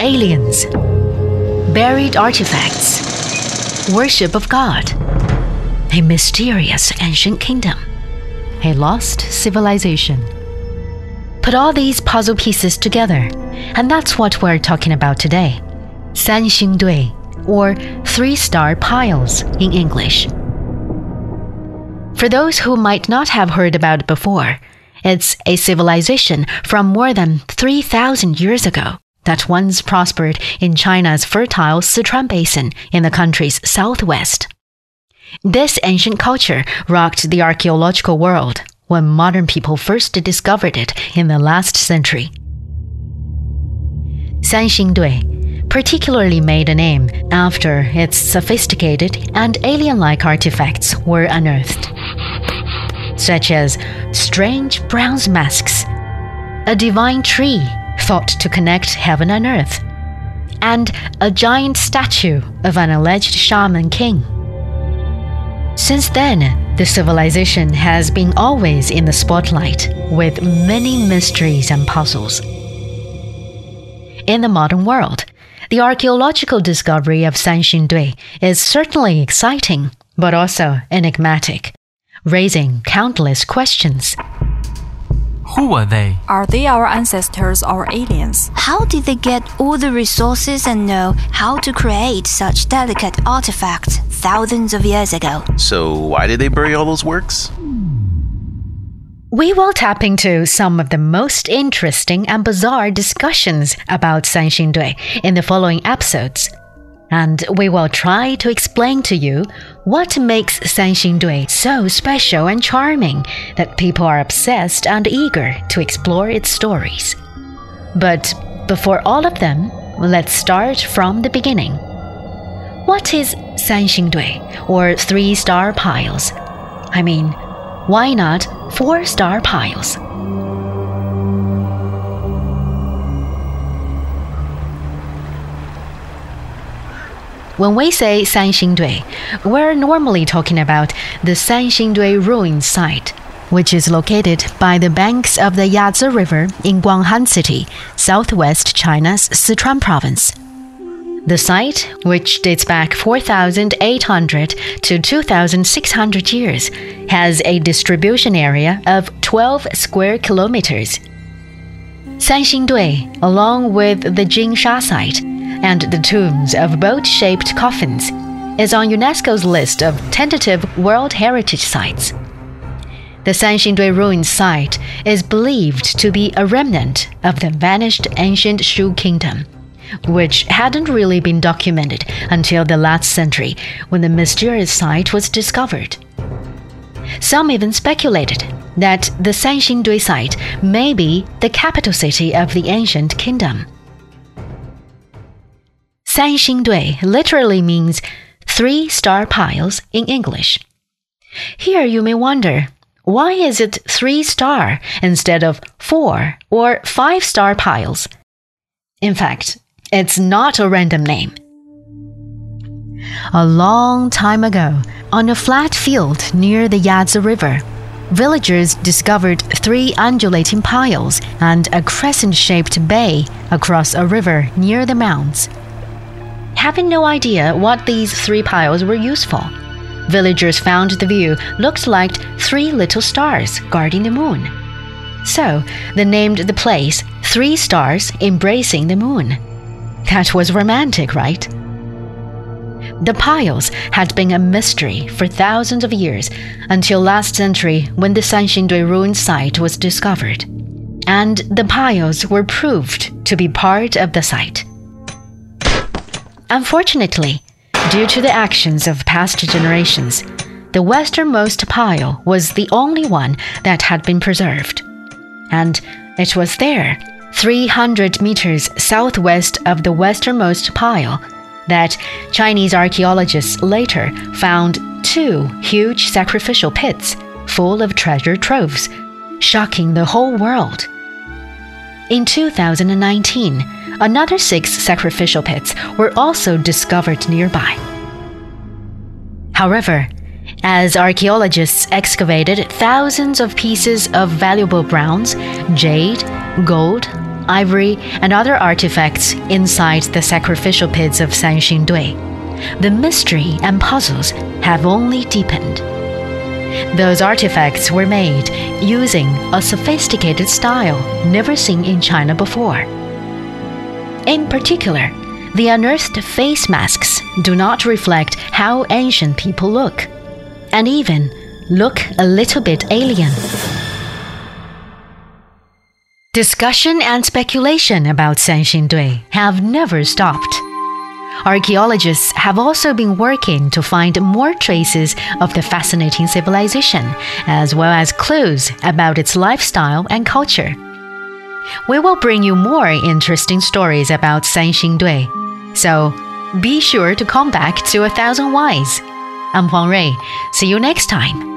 aliens, buried artifacts, worship of God, a mysterious ancient kingdom, a lost civilization. Put all these puzzle pieces together, and that's what we're talking about today. Sanxingdui, or three star piles in English. For those who might not have heard about it before, it's a civilization from more than 3,000 years ago that once prospered in China's fertile Sichuan Basin in the country's southwest. This ancient culture rocked the archaeological world when modern people first discovered it in the last century. Sanxingdui particularly made a name after its sophisticated and alien like artifacts were unearthed, such as strange bronze masks, a divine tree thought to connect heaven and earth, and a giant statue of an alleged shaman king. Since then, the civilization has been always in the spotlight with many mysteries and puzzles. In the modern world, the archaeological discovery of Sanxingdui is certainly exciting, but also enigmatic, raising countless questions. Who are they? Are they our ancestors or aliens? How did they get all the resources and know how to create such delicate artifacts thousands of years ago? So, why did they bury all those works? We will tap into some of the most interesting and bizarre discussions about Sanxingdui in the following episodes. And we will try to explain to you what makes Sanxingdui so special and charming that people are obsessed and eager to explore its stories. But before all of them, let's start from the beginning. What is Sanxingdui, or three star piles? I mean, why not four star piles? When we say Sanxingdui, we're normally talking about the Sanxingdui ruin site, which is located by the banks of the Yazi River in Guanghan City, southwest China's Sichuan province. The site, which dates back 4,800 to 2,600 years, has a distribution area of 12 square kilometers. Sanxingdui, along with the Jinsha site and the tombs of boat shaped coffins, is on UNESCO's list of tentative World Heritage Sites. The Sanxingdui ruins site is believed to be a remnant of the vanished ancient Shu kingdom which hadn't really been documented until the last century when the mysterious site was discovered. Some even speculated that the Sanxingdui site may be the capital city of the ancient kingdom. Sanxingdui literally means three star piles in English. Here you may wonder why is it three star instead of four or five star piles? In fact, it's not a random name. A long time ago, on a flat field near the Yazi River, villagers discovered three undulating piles and a crescent shaped bay across a river near the mounds. Having no idea what these three piles were used for, villagers found the view looked like three little stars guarding the moon. So they named the place Three Stars Embracing the Moon. That was romantic, right? The piles had been a mystery for thousands of years until last century when the Sanxingdui ruin site was discovered. And the piles were proved to be part of the site. Unfortunately, due to the actions of past generations, the westernmost pile was the only one that had been preserved. And it was there 300 meters southwest of the westernmost pile, that Chinese archaeologists later found two huge sacrificial pits full of treasure troves, shocking the whole world. In 2019, another six sacrificial pits were also discovered nearby. However, as archaeologists excavated thousands of pieces of valuable bronze, jade, gold, ivory, and other artifacts inside the sacrificial pits of Sanxingdui, the mystery and puzzles have only deepened. Those artifacts were made using a sophisticated style never seen in China before. In particular, the unearthed face masks do not reflect how ancient people look, and even look a little bit alien. Discussion and speculation about Sanxingdui have never stopped. Archaeologists have also been working to find more traces of the fascinating civilization, as well as clues about its lifestyle and culture. We will bring you more interesting stories about Sanxingdui, so be sure to come back to A Thousand Whys. I'm Huang Rui. See you next time.